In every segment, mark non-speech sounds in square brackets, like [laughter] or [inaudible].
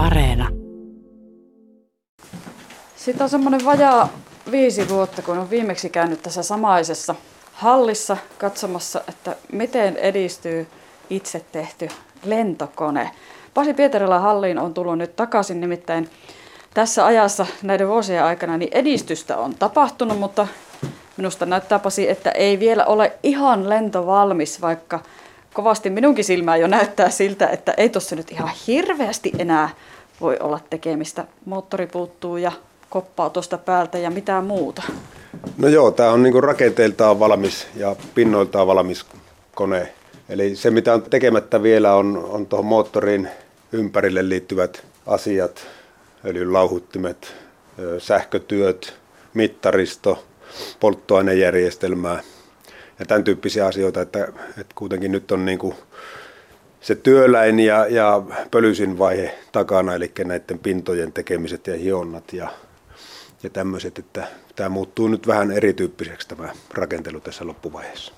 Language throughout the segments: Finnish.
Areena. Sitten on semmoinen vajaa viisi vuotta, kun on viimeksi käynyt tässä samaisessa hallissa katsomassa, että miten edistyy itse tehty lentokone. Pasi Pietarila halliin on tullut nyt takaisin, nimittäin tässä ajassa näiden vuosien aikana niin edistystä on tapahtunut, mutta minusta näyttää Pasi, että ei vielä ole ihan lento valmis, vaikka kovasti minunkin silmää jo näyttää siltä, että ei tuossa nyt ihan hirveästi enää voi olla tekemistä. Moottori puuttuu ja koppaa tuosta päältä ja mitään muuta. No joo, tämä on niinku rakenteiltaan valmis ja pinnoiltaan valmis kone. Eli se mitä on tekemättä vielä on, on tuohon moottorin ympärille liittyvät asiat, öljyn lauhuttimet, sähkötyöt, mittaristo, polttoainejärjestelmää ja tämän tyyppisiä asioita, että, että kuitenkin nyt on niin kuin se työläin ja, ja pölysin vaihe takana, eli näiden pintojen tekemiset ja hionnat ja, ja tämmöiset, että tämä muuttuu nyt vähän erityyppiseksi tämä rakentelu tässä loppuvaiheessa.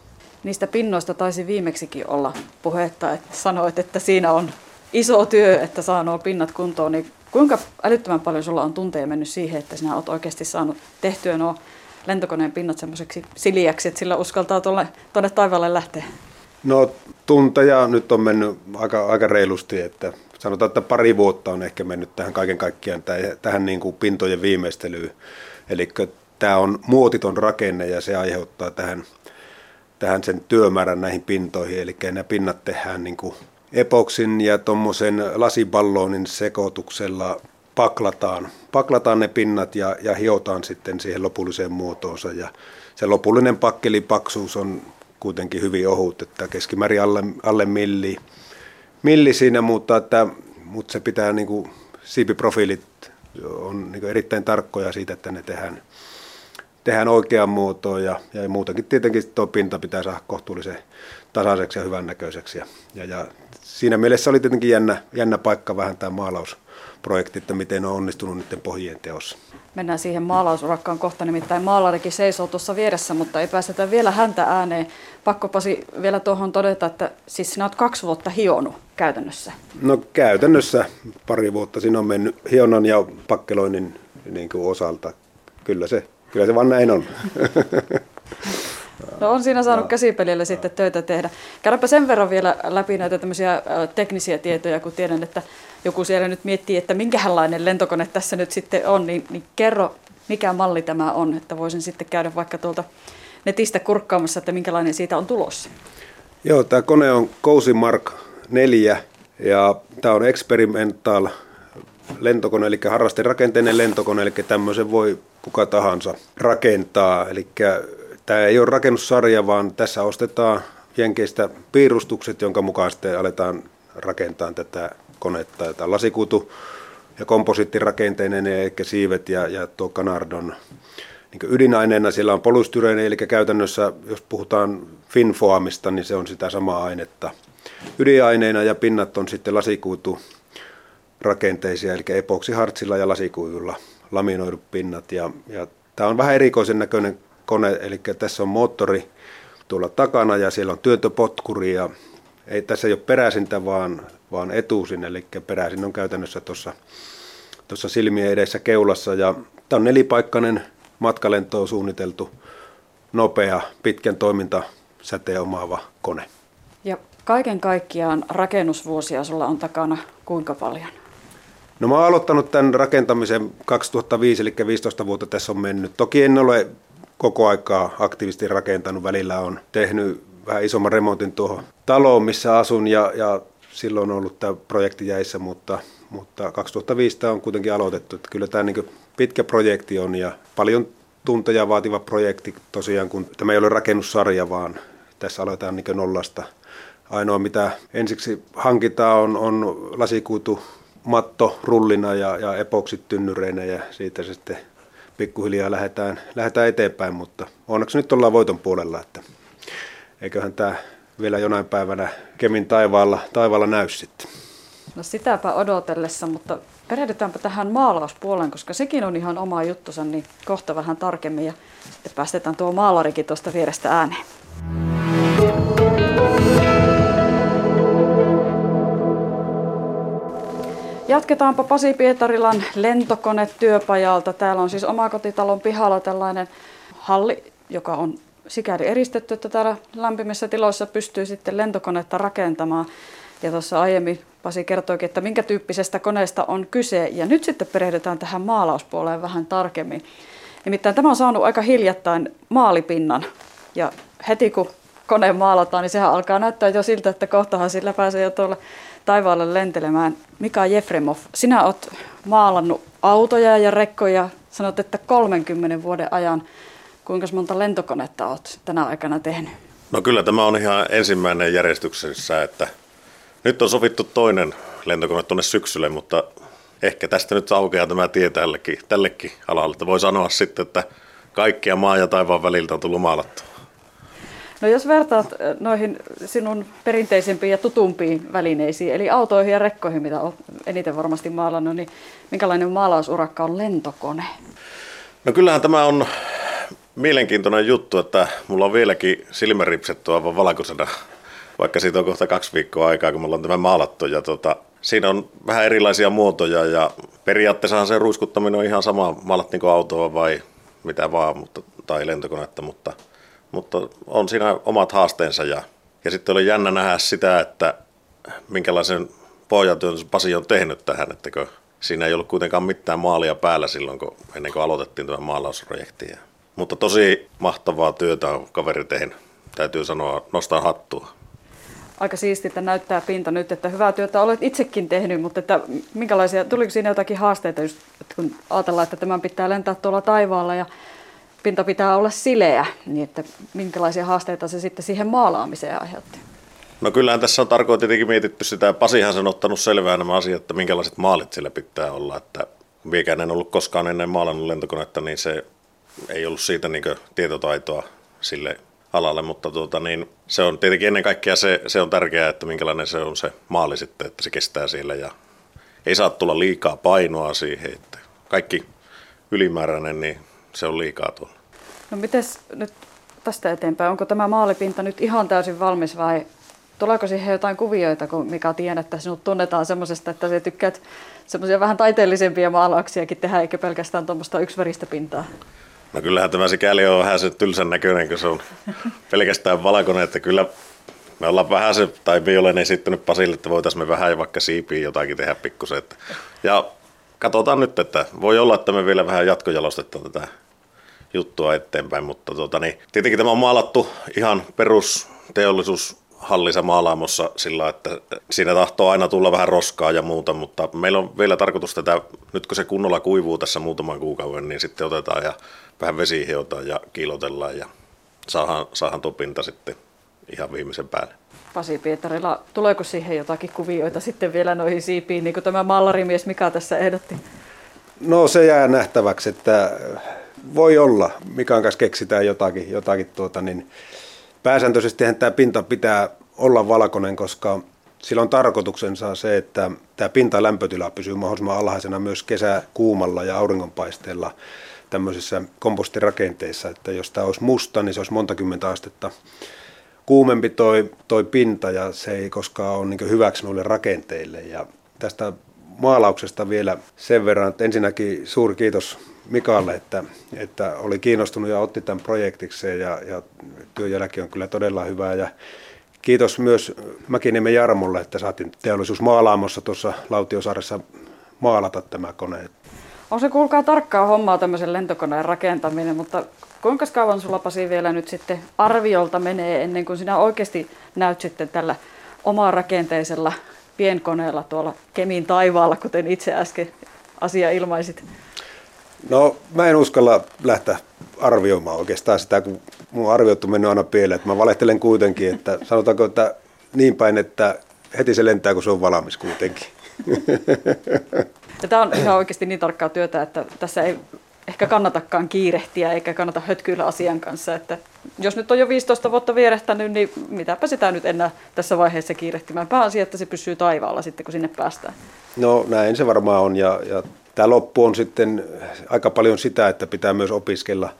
Niistä pinnoista taisi viimeksikin olla puhetta, että sanoit, että siinä on iso työ, että saa nuo pinnat kuntoon, niin kuinka älyttömän paljon sulla on tunteja mennyt siihen, että sinä olet oikeasti saanut tehtyä nuo lentokoneen pinnat semmoiseksi siliäksi, että sillä uskaltaa tuonne, tuonne taivaalle lähteä? No tunteja nyt on mennyt aika, aika reilusti, että sanotaan, että pari vuotta on ehkä mennyt tähän kaiken kaikkiaan tähän niin kuin pintojen viimeistelyyn. Eli tämä on muotiton rakenne ja se aiheuttaa tähän, tähän sen työmäärän näihin pintoihin. Eli nämä pinnat tehdään niin kuin epoksin ja tuommoisen lasiballonin sekoituksella paklataan, paklataan ne pinnat ja, ja hiotaan sitten siihen lopulliseen muotoonsa. Ja se lopullinen pakkelipaksuus on kuitenkin hyvin ohut, että keskimäärin alle, alle milli, milli siinä, mutta, että, mutta se pitää niin kuin, siipiprofiilit on niin erittäin tarkkoja siitä, että ne tehdään, tehdään oikeaan muotoon ja, ja muutenkin tietenkin tuo pinta pitää saada kohtuullisen tasaiseksi ja hyvännäköiseksi. Ja, ja, ja siinä mielessä oli tietenkin jännä, jännä paikka vähän tämä maalaus, projekti, että miten on onnistunut niiden pohjien teossa. Mennään siihen maalausurakkaan kohta, nimittäin maalarikin seisoo tuossa vieressä, mutta ei päästetä vielä häntä ääneen. Pakko Pasi vielä tuohon todeta, että siis sinä olet kaksi vuotta hionut käytännössä. No käytännössä pari vuotta siinä on mennyt hionan ja pakkeloinnin niin kuin osalta. Kyllä se, kyllä se vaan näin on. No on siinä saanut käsipelillä sitten töitä tehdä. Käydäpä sen verran vielä läpi näitä tämmöisiä teknisiä tietoja, kun tiedän, että joku siellä nyt miettii, että minkälainen lentokone tässä nyt sitten on, niin, niin kerro, mikä malli tämä on, että voisin sitten käydä vaikka tuolta netistä kurkkaamassa, että minkälainen siitä on tulossa. Joo, tämä kone on Cozy Mark 4 ja tämä on experimental lentokone, eli harrasterakenteinen lentokone, eli tämmöisen voi kuka tahansa rakentaa. Eli tämä ei ole rakennussarja, vaan tässä ostetaan Jenkeistä piirustukset, jonka mukaan sitten aletaan rakentaa tätä konetta, jota lasikutu ja komposiittirakenteinen, eli siivet ja, ja tuo Canardon niin ydinaineena siellä on polystyreeni, eli käytännössä jos puhutaan finfoamista, niin se on sitä samaa ainetta. Ydinaineena ja pinnat on sitten lasikuitu rakenteisia, eli epoksihartsilla ja lasikuivulla laminoidut pinnat. Ja, ja tämä on vähän erikoisen näköinen kone, eli tässä on moottori tuolla takana ja siellä on työntöpotkuri ja ei, tässä ei ole peräisintä, vaan, vaan etuusin, eli peräisin on käytännössä tuossa tuossa silmien edessä keulassa. Ja tämä on nelipaikkainen matkalentoon suunniteltu nopea, pitkän toimintasäteen omaava kone. Ja kaiken kaikkiaan rakennusvuosia sulla on takana kuinka paljon? No mä oon aloittanut tämän rakentamisen 2005, eli 15 vuotta tässä on mennyt. Toki en ole koko aikaa aktiivisesti rakentanut. Välillä on tehnyt vähän isomman remontin tuohon taloon, missä asun ja, ja silloin on ollut tämä projekti jäissä, mutta, mutta 2005 tämä on kuitenkin aloitettu. Että kyllä tämä niin pitkä projekti on ja paljon tunteja vaativa projekti tosiaan, kun tämä ei ole rakennussarja, vaan tässä aloitetaan niin nollasta. Ainoa mitä ensiksi hankitaan on, on lasikuitu matto rullina ja, ja epoksit tynnyreinä ja siitä sitten pikkuhiljaa lähdetään, lähdetään eteenpäin, mutta onneksi nyt ollaan voiton puolella, että eiköhän tämä vielä jonain päivänä Kemin taivaalla, taivaalla näy sitten. No sitäpä odotellessa, mutta perehdytäänpä tähän maalauspuoleen, koska sekin on ihan oma juttusa, niin kohta vähän tarkemmin ja sitten päästetään tuo maalarikin tuosta vierestä ääneen. Jatketaanpa Pasi Pietarilan lentokonetyöpajalta. Täällä on siis omakotitalon pihalla tällainen halli, joka on sikäli eristetty, että täällä lämpimissä tiloissa pystyy sitten lentokonetta rakentamaan. Ja tuossa aiemmin Pasi kertoikin, että minkä tyyppisestä koneesta on kyse. Ja nyt sitten perehdytään tähän maalauspuoleen vähän tarkemmin. Nimittäin tämä on saanut aika hiljattain maalipinnan. Ja heti kun kone maalataan, niin sehän alkaa näyttää jo siltä, että kohtahan sillä pääsee jo tuolla taivaalle lentelemään. Mika Jefremov, sinä olet maalannut autoja ja rekkoja, sanot, että 30 vuoden ajan. Kuinka monta lentokonetta olet tänä aikana tehnyt? No kyllä tämä on ihan ensimmäinen järjestyksessä, että nyt on sovittu toinen lentokone tuonne syksylle, mutta ehkä tästä nyt aukeaa tämä tie tällekin, tällekin alalle. Voi sanoa sitten, että kaikkia maa ja taivaan väliltä on tullut maalattua. No jos vertaat noihin sinun perinteisempiin ja tutumpiin välineisiin, eli autoihin ja rekkoihin, mitä olet eniten varmasti maalannut, niin minkälainen maalausurakka on lentokone? No kyllähän tämä on mielenkiintoinen juttu, että mulla on vieläkin silmäripsettu aivan valkoisena, vaikka siitä on kohta kaksi viikkoa aikaa, kun mulla on tämä maalattu. Ja tota, siinä on vähän erilaisia muotoja ja periaatteessahan se ruiskuttaminen on ihan sama, maalattiinko autoa vai mitä vaan, mutta, tai lentokonetta, mutta, mutta on siinä omat haasteensa ja, ja sitten oli jännä nähdä sitä, että minkälaisen pohjatyön Pasi on tehnyt tähän, että siinä ei ollut kuitenkaan mitään maalia päällä silloin, kun, ennen kuin aloitettiin tämä maalausprojekti. Mutta tosi mahtavaa työtä on kaveri tehnyt. Täytyy sanoa, nostaa hattua. Aika siistiltä näyttää pinta nyt, että hyvää työtä olet itsekin tehnyt, mutta että minkälaisia, tuliko siinä jotakin haasteita, just, että kun ajatellaan, että tämän pitää lentää tuolla taivaalla ja pinta pitää olla sileä, niin että minkälaisia haasteita se sitten siihen maalaamiseen aiheutti? No kyllähän tässä on tarkoin tietenkin mietitty sitä, Pasihan on ottanut selvää nämä asiat, että minkälaiset maalit sillä pitää olla, että miekään en ollut koskaan ennen maalannut lentokonetta, niin se ei ollut siitä niin tietotaitoa sille alalle, mutta tuota, niin se on tietenkin ennen kaikkea se, se on tärkeää, että minkälainen se on se maali sitten, että se kestää siellä ja ei saa tulla liikaa painoa siihen, että kaikki ylimääräinen, niin se on liikaa tuolla. No miten nyt tästä eteenpäin, onko tämä maalipinta nyt ihan täysin valmis vai tuleeko siihen jotain kuvioita, kun Mika tiedän, että sinut tunnetaan semmoisesta, että sä tykkäät semmoisia vähän taiteellisempia maalauksiakin tehdä, eikä pelkästään tuommoista yksiväristä pintaa? No kyllähän tämä sikäli on vähän se tylsän näköinen, kun se on pelkästään valkoinen, että kyllä me ollaan vähän se, tai me olen esittänyt Pasille, että voitaisiin me vähän vaikka siipiä jotakin tehdä pikkusen. Ja katsotaan nyt, että voi olla, että me vielä vähän jatkojalostetaan tätä juttua eteenpäin, mutta tuota, niin, tietenkin tämä on maalattu ihan perusteollisuushallissa maalaamossa sillä, että siinä tahtoo aina tulla vähän roskaa ja muuta, mutta meillä on vielä tarkoitus tätä, nyt kun se kunnolla kuivuu tässä muutaman kuukauden, niin sitten otetaan ja vähän vesihiotaan ja kiilotellaan ja saadaan, saadaan tuo pinta sitten ihan viimeisen päälle. Pasi Pietarilla, tuleeko siihen jotakin kuvioita sitten vielä noihin siipiin, niin kuin tämä mallarimies Mika tässä ehdotti? No se jää nähtäväksi, että voi olla. Mikan kanssa keksitään jotakin, jotakin tuota, niin pääsääntöisesti tämä pinta pitää olla valkoinen, koska sillä on tarkoituksensa se, että tämä pinta lämpötila pysyy mahdollisimman alhaisena myös kesäkuumalla ja auringonpaisteella tämmöisissä kompostirakenteissa, että jos tämä olisi musta, niin se olisi monta kymmentä astetta kuumempi toi, toi pinta ja se ei koskaan ole niin hyväksi noille rakenteille. Ja tästä maalauksesta vielä sen verran, että ensinnäkin suuri kiitos Mikalle, että, että oli kiinnostunut ja otti tämän projektikseen ja, ja työjälki on kyllä todella hyvää. Ja kiitos myös Mäkiniemen Jarmolle, että saatiin teollisuusmaalaamossa tuossa Lautiosaaressa maalata tämä kone. On se kuulkaa tarkkaa hommaa tämmöisen lentokoneen rakentaminen, mutta kuinka kauan sulla Pasi vielä nyt sitten arviolta menee ennen kuin sinä oikeasti näyt sitten tällä omaa rakenteisella pienkoneella tuolla Kemin taivaalla, kuten itse äsken asia ilmaisit? No mä en uskalla lähteä arvioimaan oikeastaan sitä, kun mun arviot on mennyt aina pieleen. Mä valehtelen kuitenkin, että sanotaanko, että niin päin, että heti se lentää, kun se on valmis kuitenkin. [laughs] Ja tämä on ihan oikeasti niin tarkkaa työtä, että tässä ei ehkä kannatakaan kiirehtiä eikä kannata hötkyillä asian kanssa. Että jos nyt on jo 15 vuotta vierehtänyt, niin mitäpä sitä nyt enää tässä vaiheessa kiirehtimään. Pääasia, että se pysyy taivaalla sitten, kun sinne päästään. No näin se varmaan on ja, ja tämä loppu on sitten aika paljon sitä, että pitää myös opiskella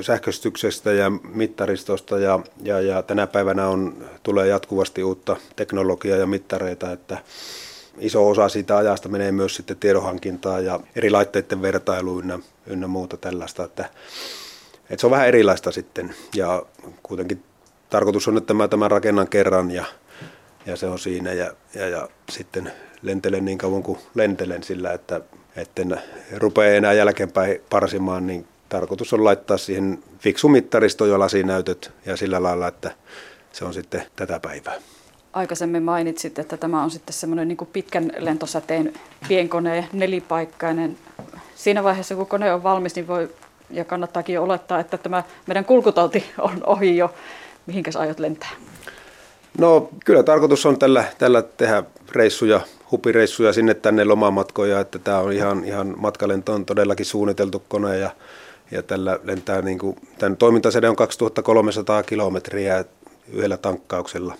sähköstyksestä ja mittaristosta ja, ja, ja tänä päivänä on, tulee jatkuvasti uutta teknologiaa ja mittareita, että iso osa siitä ajasta menee myös sitten tiedonhankintaan ja eri laitteiden vertailuun ynnä, ynnä muuta tällaista, että, että se on vähän erilaista sitten ja kuitenkin tarkoitus on, että tämä, tämä rakennan kerran ja, ja se on siinä ja, ja, ja sitten lentelen niin kauan kuin lentelen sillä, että etten rupea enää jälkeenpäin parsimaan, niin tarkoitus on laittaa siihen fiksu mittaristo ja lasinäytöt ja sillä lailla, että se on sitten tätä päivää. Aikaisemmin mainitsit, että tämä on sitten semmoinen niin pitkän lentosäteen pienkone, nelipaikkainen. Siinä vaiheessa, kun kone on valmis, niin voi ja kannattaakin olettaa, että tämä meidän kulkutauti on ohi jo. Mihinkäs aiot lentää? No kyllä tarkoitus on tällä, tällä tehdä reissuja, hupireissuja sinne tänne lomamatkoja, että tämä on ihan, ihan matkalento on todellakin suunniteltu kone ja, ja tällä lentää niin kuin, tämän toimintasede on 2300 kilometriä yhdellä tankkauksella.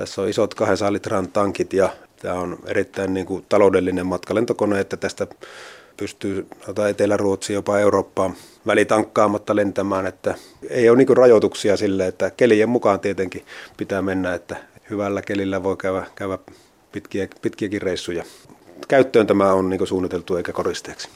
Tässä on isot 200 litran tankit ja tämä on erittäin niin kuin, taloudellinen matkalentokone, että tästä pystyy Etelä-Ruotsi jopa Eurooppaan välitankkaaamatta lentämään, että ei ole niin rajoituksia sille, että kelien mukaan tietenkin pitää mennä, että hyvällä kelillä voi käydä, käydä pitkiä, pitkiäkin reissuja. Käyttöön tämä on niin suunniteltu eikä koristeeksi.